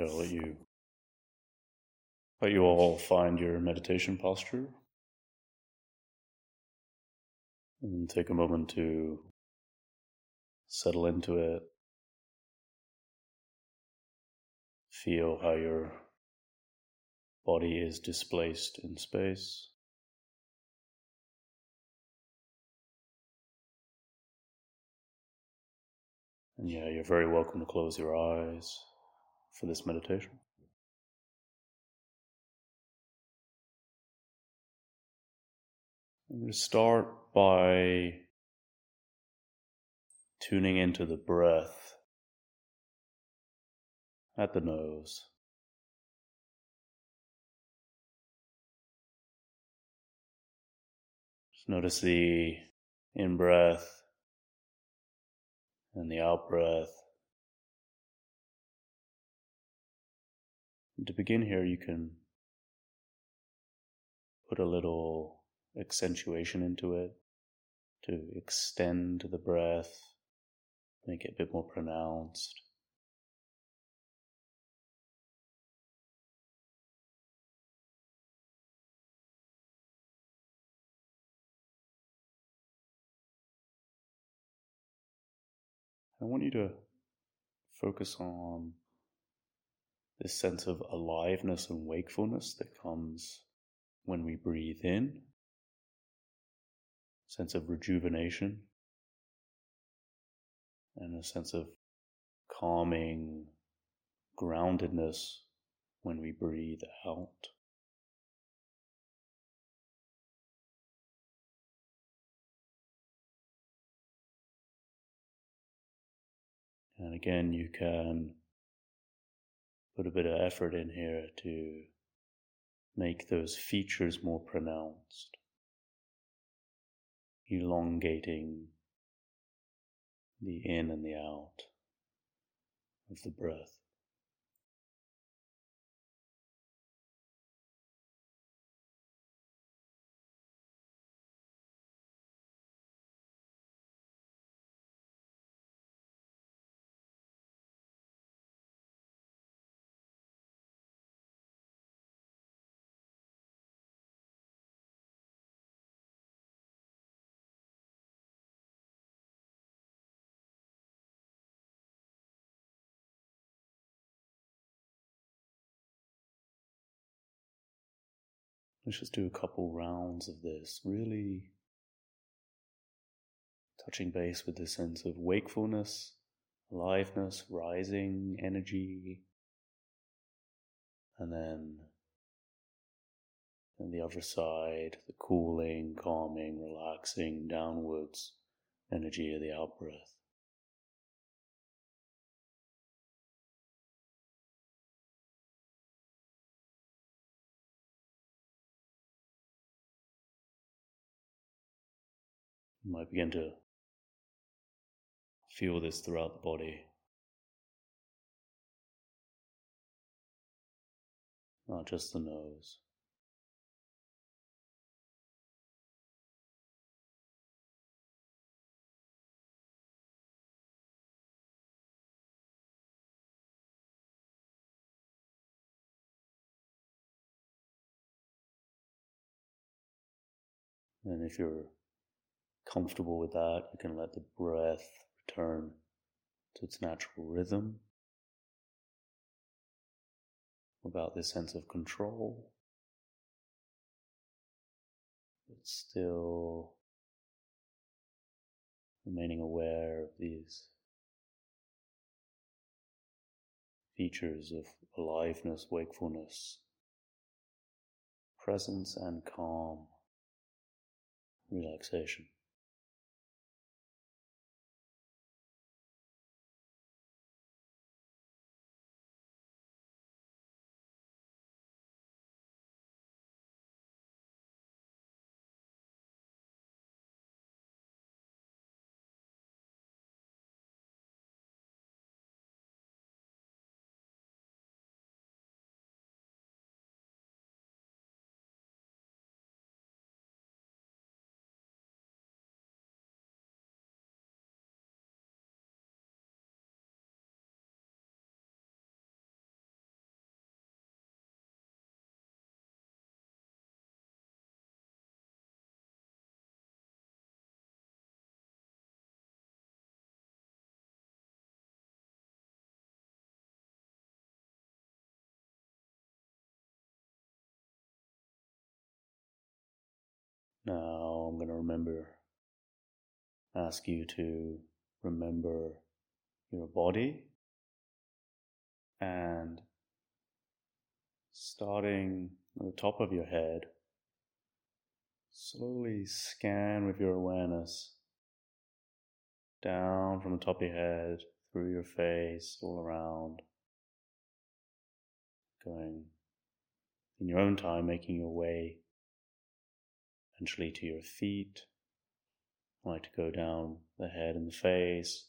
I'll let you let you all find your meditation posture and take a moment to settle into it. Feel how your body is displaced in space. And yeah, you're very welcome to close your eyes for this meditation. I'm going to start by tuning into the breath at the nose. Just notice the in breath and the out breath. And to begin here, you can put a little accentuation into it to extend the breath, make it a bit more pronounced. I want you to focus on this sense of aliveness and wakefulness that comes when we breathe in, sense of rejuvenation, and a sense of calming groundedness when we breathe out. And again, you can put a bit of effort in here to make those features more pronounced, elongating the in and the out of the breath. Let's just do a couple rounds of this, really touching base with the sense of wakefulness, aliveness, rising energy, and then on the other side, the cooling, calming, relaxing, downwards energy of the out breath. You might begin to feel this throughout the body. Not just the nose. And if you're comfortable with that, you can let the breath return to its natural rhythm. About this sense of control, but still remaining aware of these features of aliveness, wakefulness, presence, and calm, relaxation. Now I'm going to remember, ask you to remember your body and starting at the top of your head, slowly scan with your awareness down from the top of your head, through your face, all around, going in your own time, making your way eventually to your feet. I like to go down the head and the face,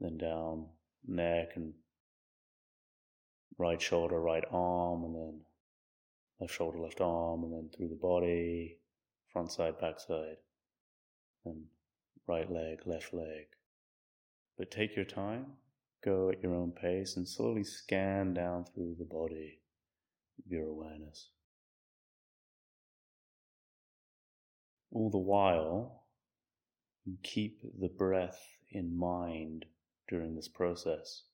then down neck and right shoulder, right arm, and then left shoulder, left arm, and then through the body, front side, back side, and right leg, left leg. But take your time, go at your own pace, and slowly scan down through the body with your awareness. All the while, keep the breath in mind during this process.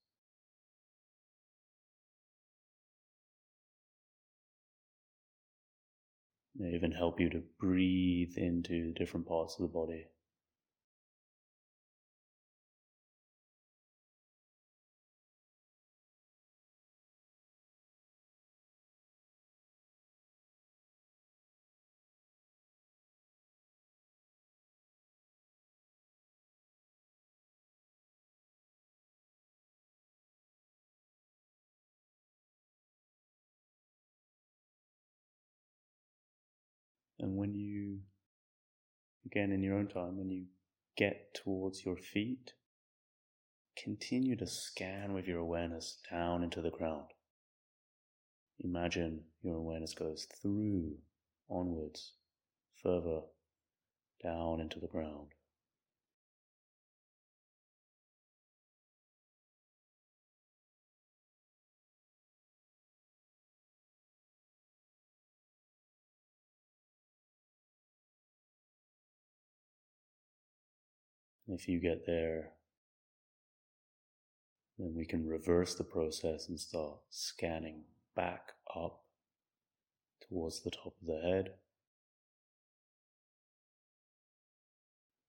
may even help you to breathe into different parts of the body. And when you, again in your own time, when you get towards your feet, continue to scan with your awareness down into the ground. Imagine your awareness goes through, onwards, further down into the ground. If you get there, then we can reverse the process and start scanning back up towards the top of the head.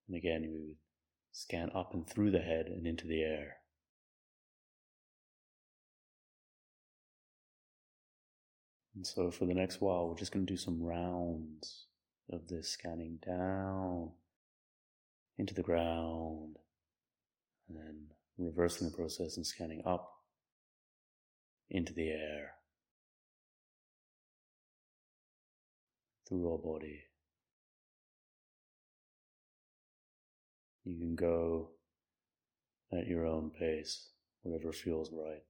And again, we would scan up and through the head and into the air. And so for the next while, we're just going to do some rounds of this scanning down into the ground, and then reversing the process and scanning up into the air through our body. You can go at your own pace, whatever feels right.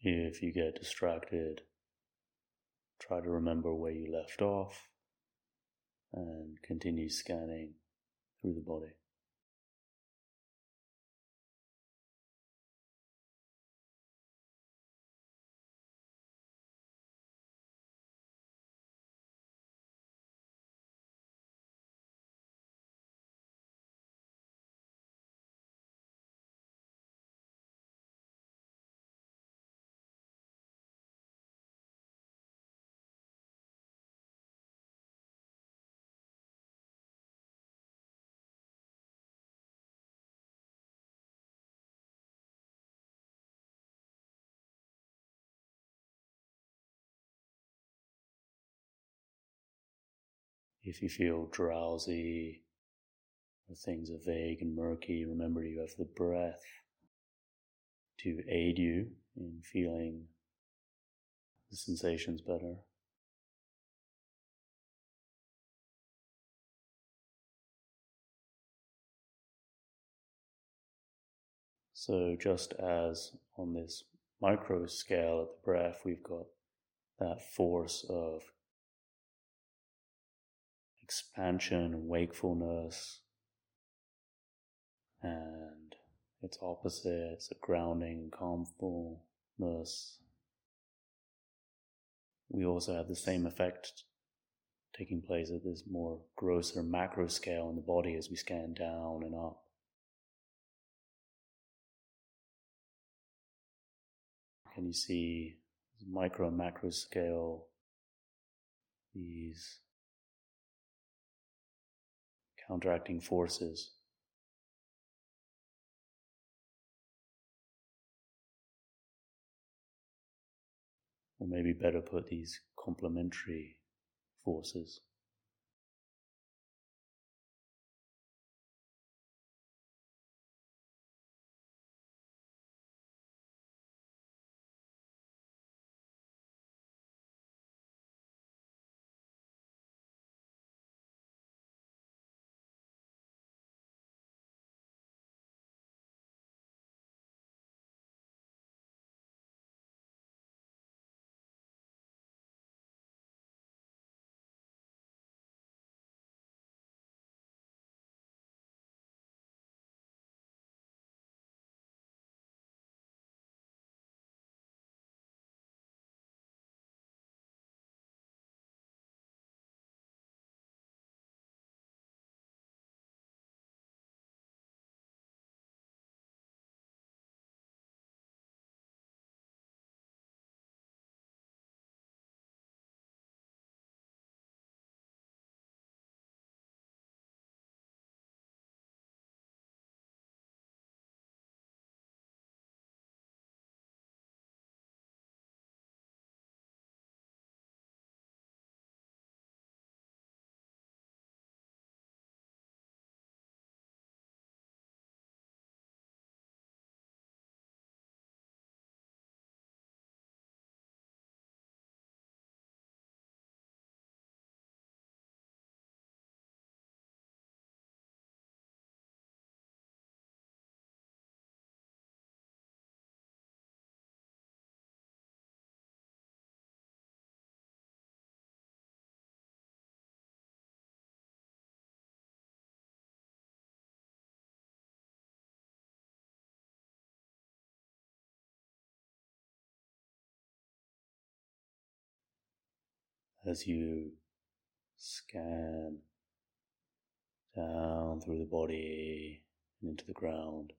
If you get distracted, try to remember where you left off and continue scanning through the body. If you feel drowsy or things are vague and murky, remember you have the breath to aid you in feeling the sensations better. So, just as on this micro scale of the breath, we've got that force of expansion wakefulness, and its opposite, it's a grounding calmfulness. We also have the same effect taking place at this more grosser macro scale in the body as we scan down and up. Can you see micro and macro scale, these counteracting forces? Or maybe better put these complementary forces. As you scan down through the body and into the ground.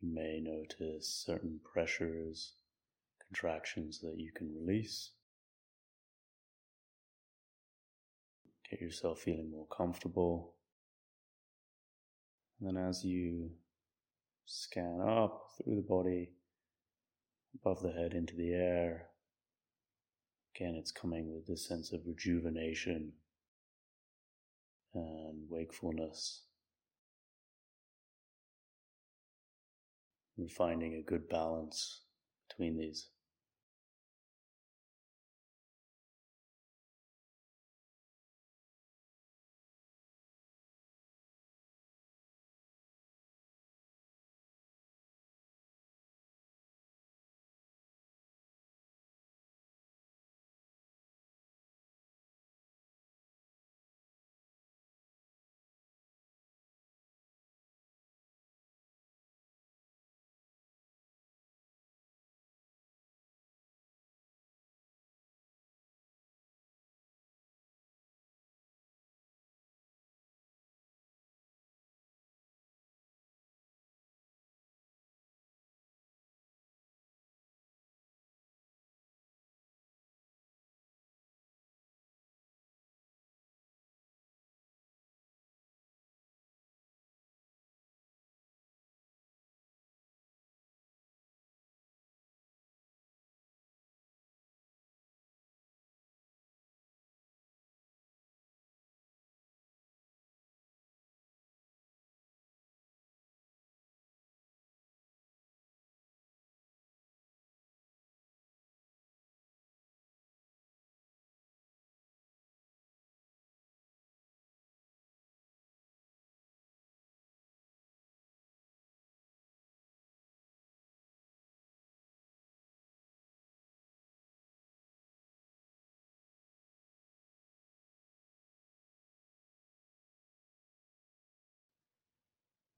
You may notice certain pressures, contractions that you can release. Get yourself feeling more comfortable. And then as you scan up through the body, above the head into the air, Again, it's coming with this sense of rejuvenation and wakefulness. And finding a good balance between these.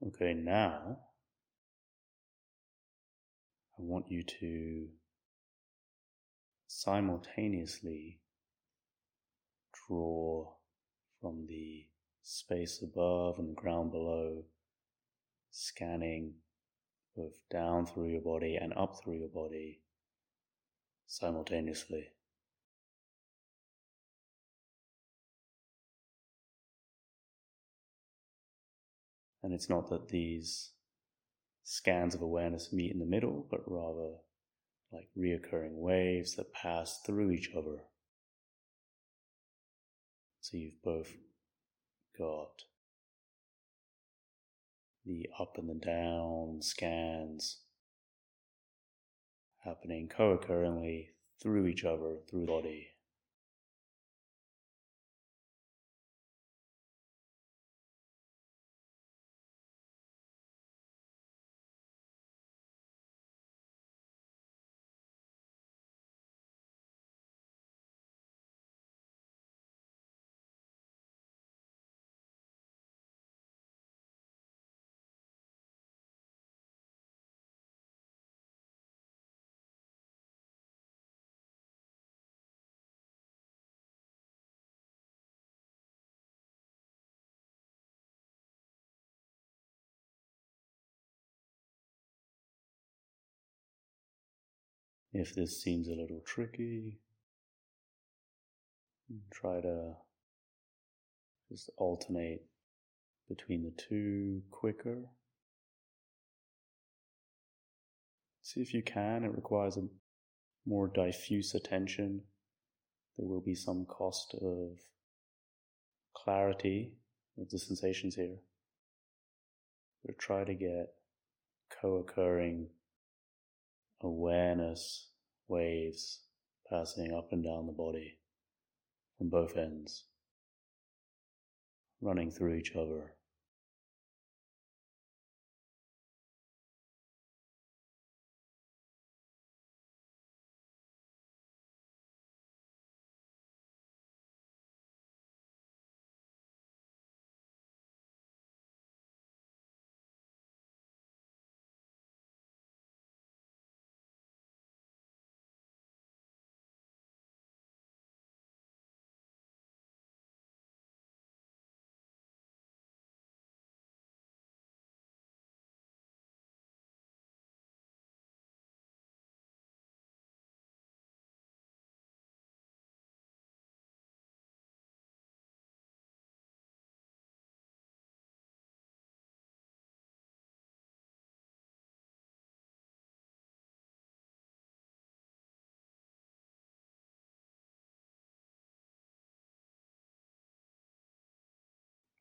Okay, now I want you to simultaneously draw from the space above and the ground below, scanning both down through your body and up through your body simultaneously. And it's not that these scans of awareness meet in the middle, but rather like reoccurring waves that pass through each other. So you've both got the up and the down scans happening co occurringly through each other, through the body. If this seems a little tricky, try to just alternate between the two quicker. See if you can. It requires a more diffuse attention. There will be some cost of clarity of the sensations here. But try to get co occurring awareness waves passing up and down the body from both ends, running through each other.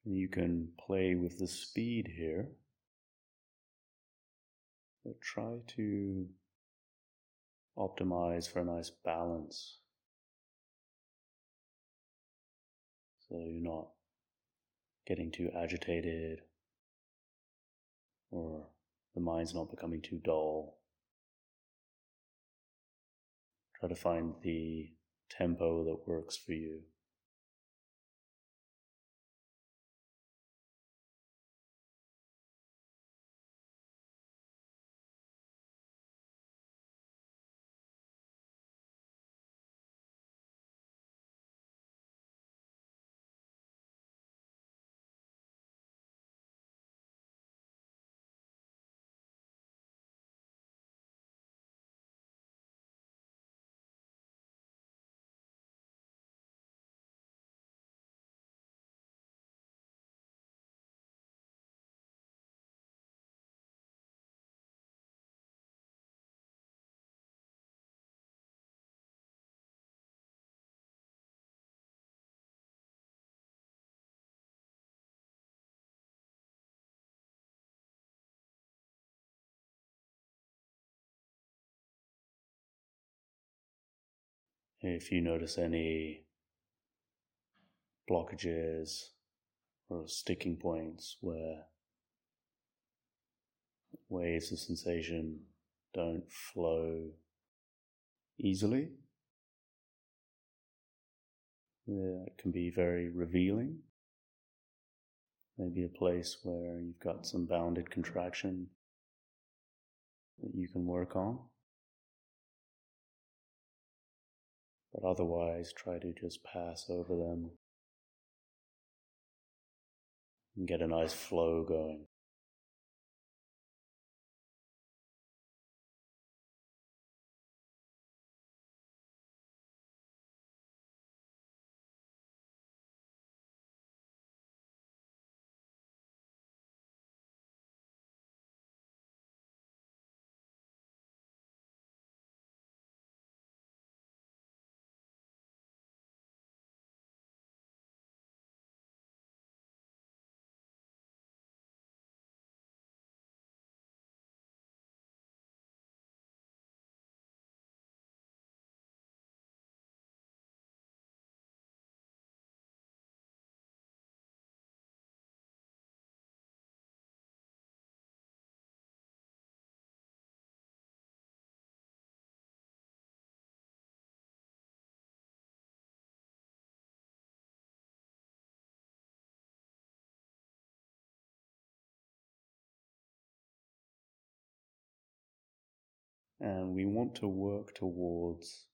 You can play with the speed here, but try to optimize for a nice balance. So you're not getting too agitated or the mind's not becoming too dull. Try to find the tempo that works for you. If you notice any blockages or sticking points where waves of sensation don't flow easily, it can be very revealing. Maybe a place where you've got some bounded contraction that you can work on. But otherwise, try to just pass over them and get a nice flow going. And we want to work towards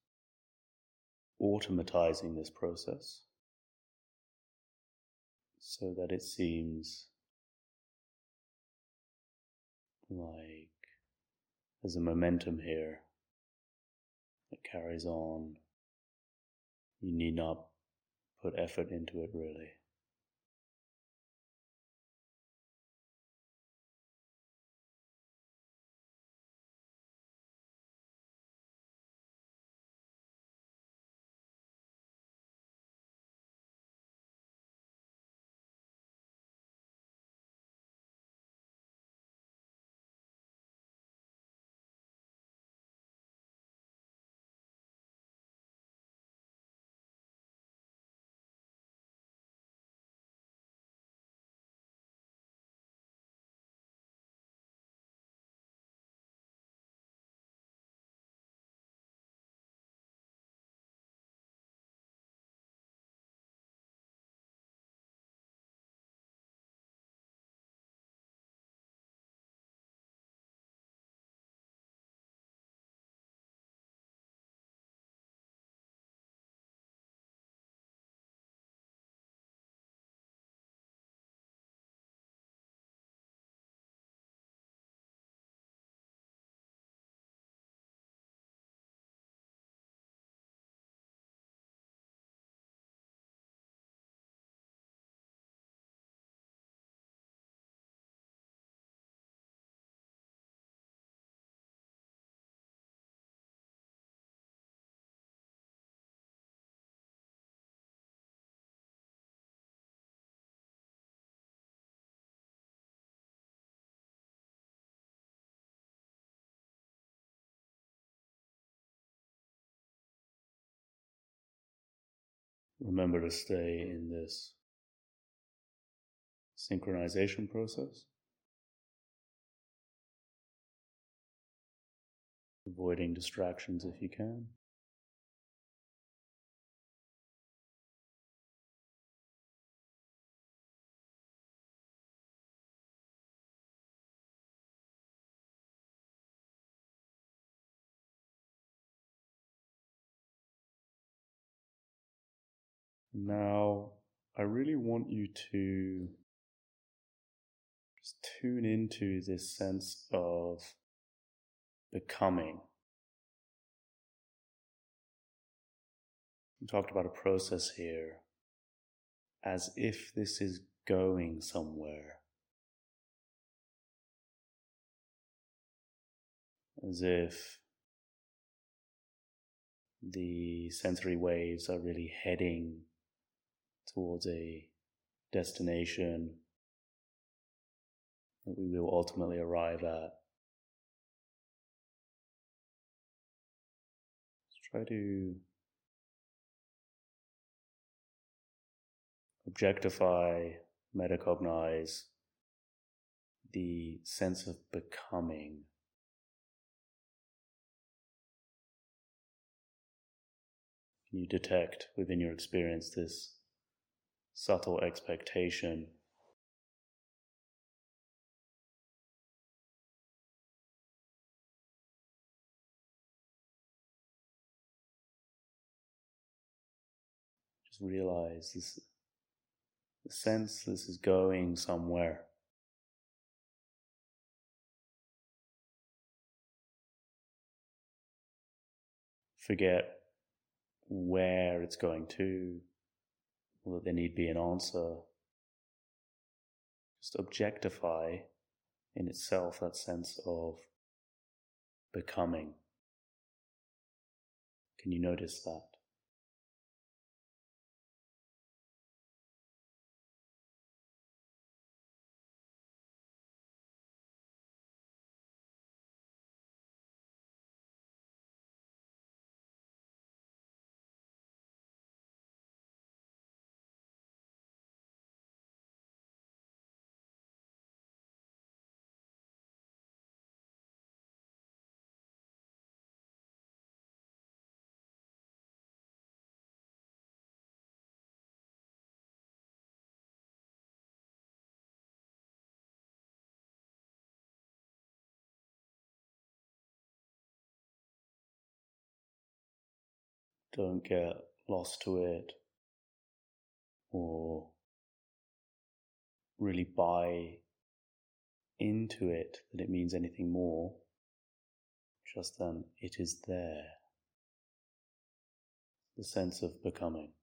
automatizing this process so that it seems like there's a momentum here that carries on. You need not put effort into it really. Remember to stay in this synchronization process, avoiding distractions if you can. Now, I really want you to just tune into this sense of becoming. We talked about a process here as if this is going somewhere. As if the sensory waves are really heading towards a destination that we will ultimately arrive at. Let's try to objectify, metacognize the sense of becoming. Can you detect within your experience this subtle expectation just realize this the sense this is going somewhere. Forget where it's going to or that there need be an answer. Just objectify in itself that sense of becoming. Can you notice that? Don't get lost to it or really buy into it that it means anything more. Just then, it is there. The sense of becoming.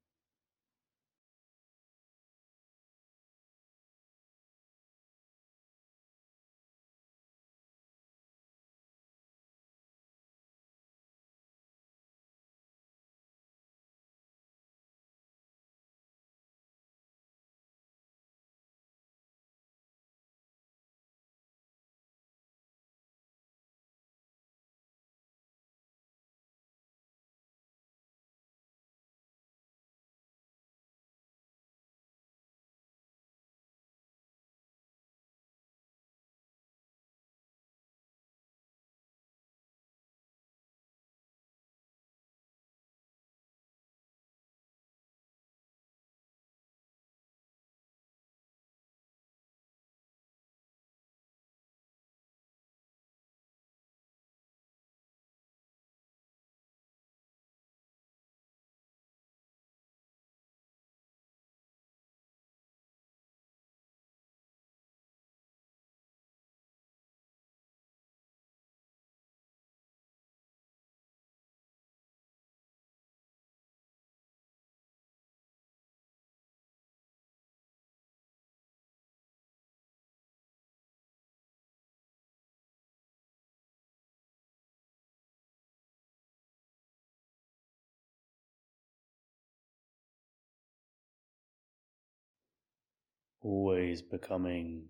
Always becoming,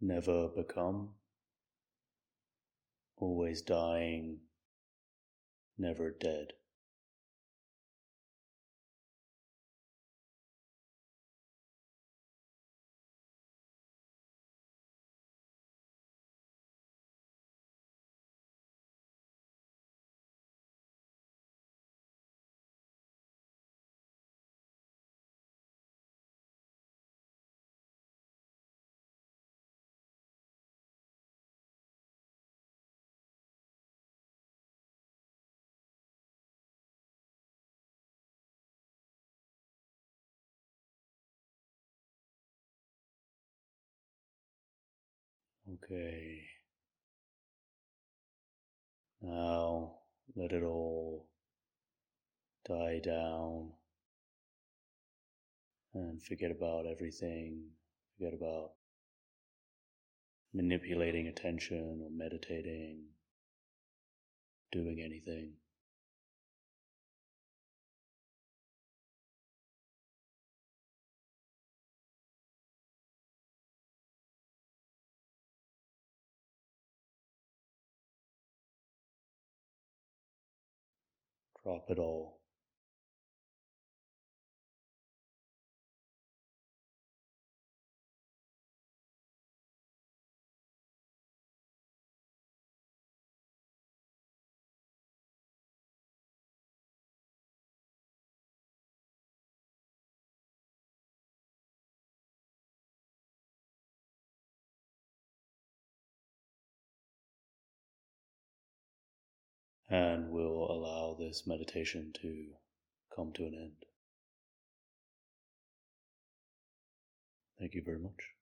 never become, always dying, never dead. Okay. Now let it all die down and forget about everything. Forget about manipulating attention or meditating, doing anything. Drop it all. and will allow this meditation to come to an end. Thank you very much.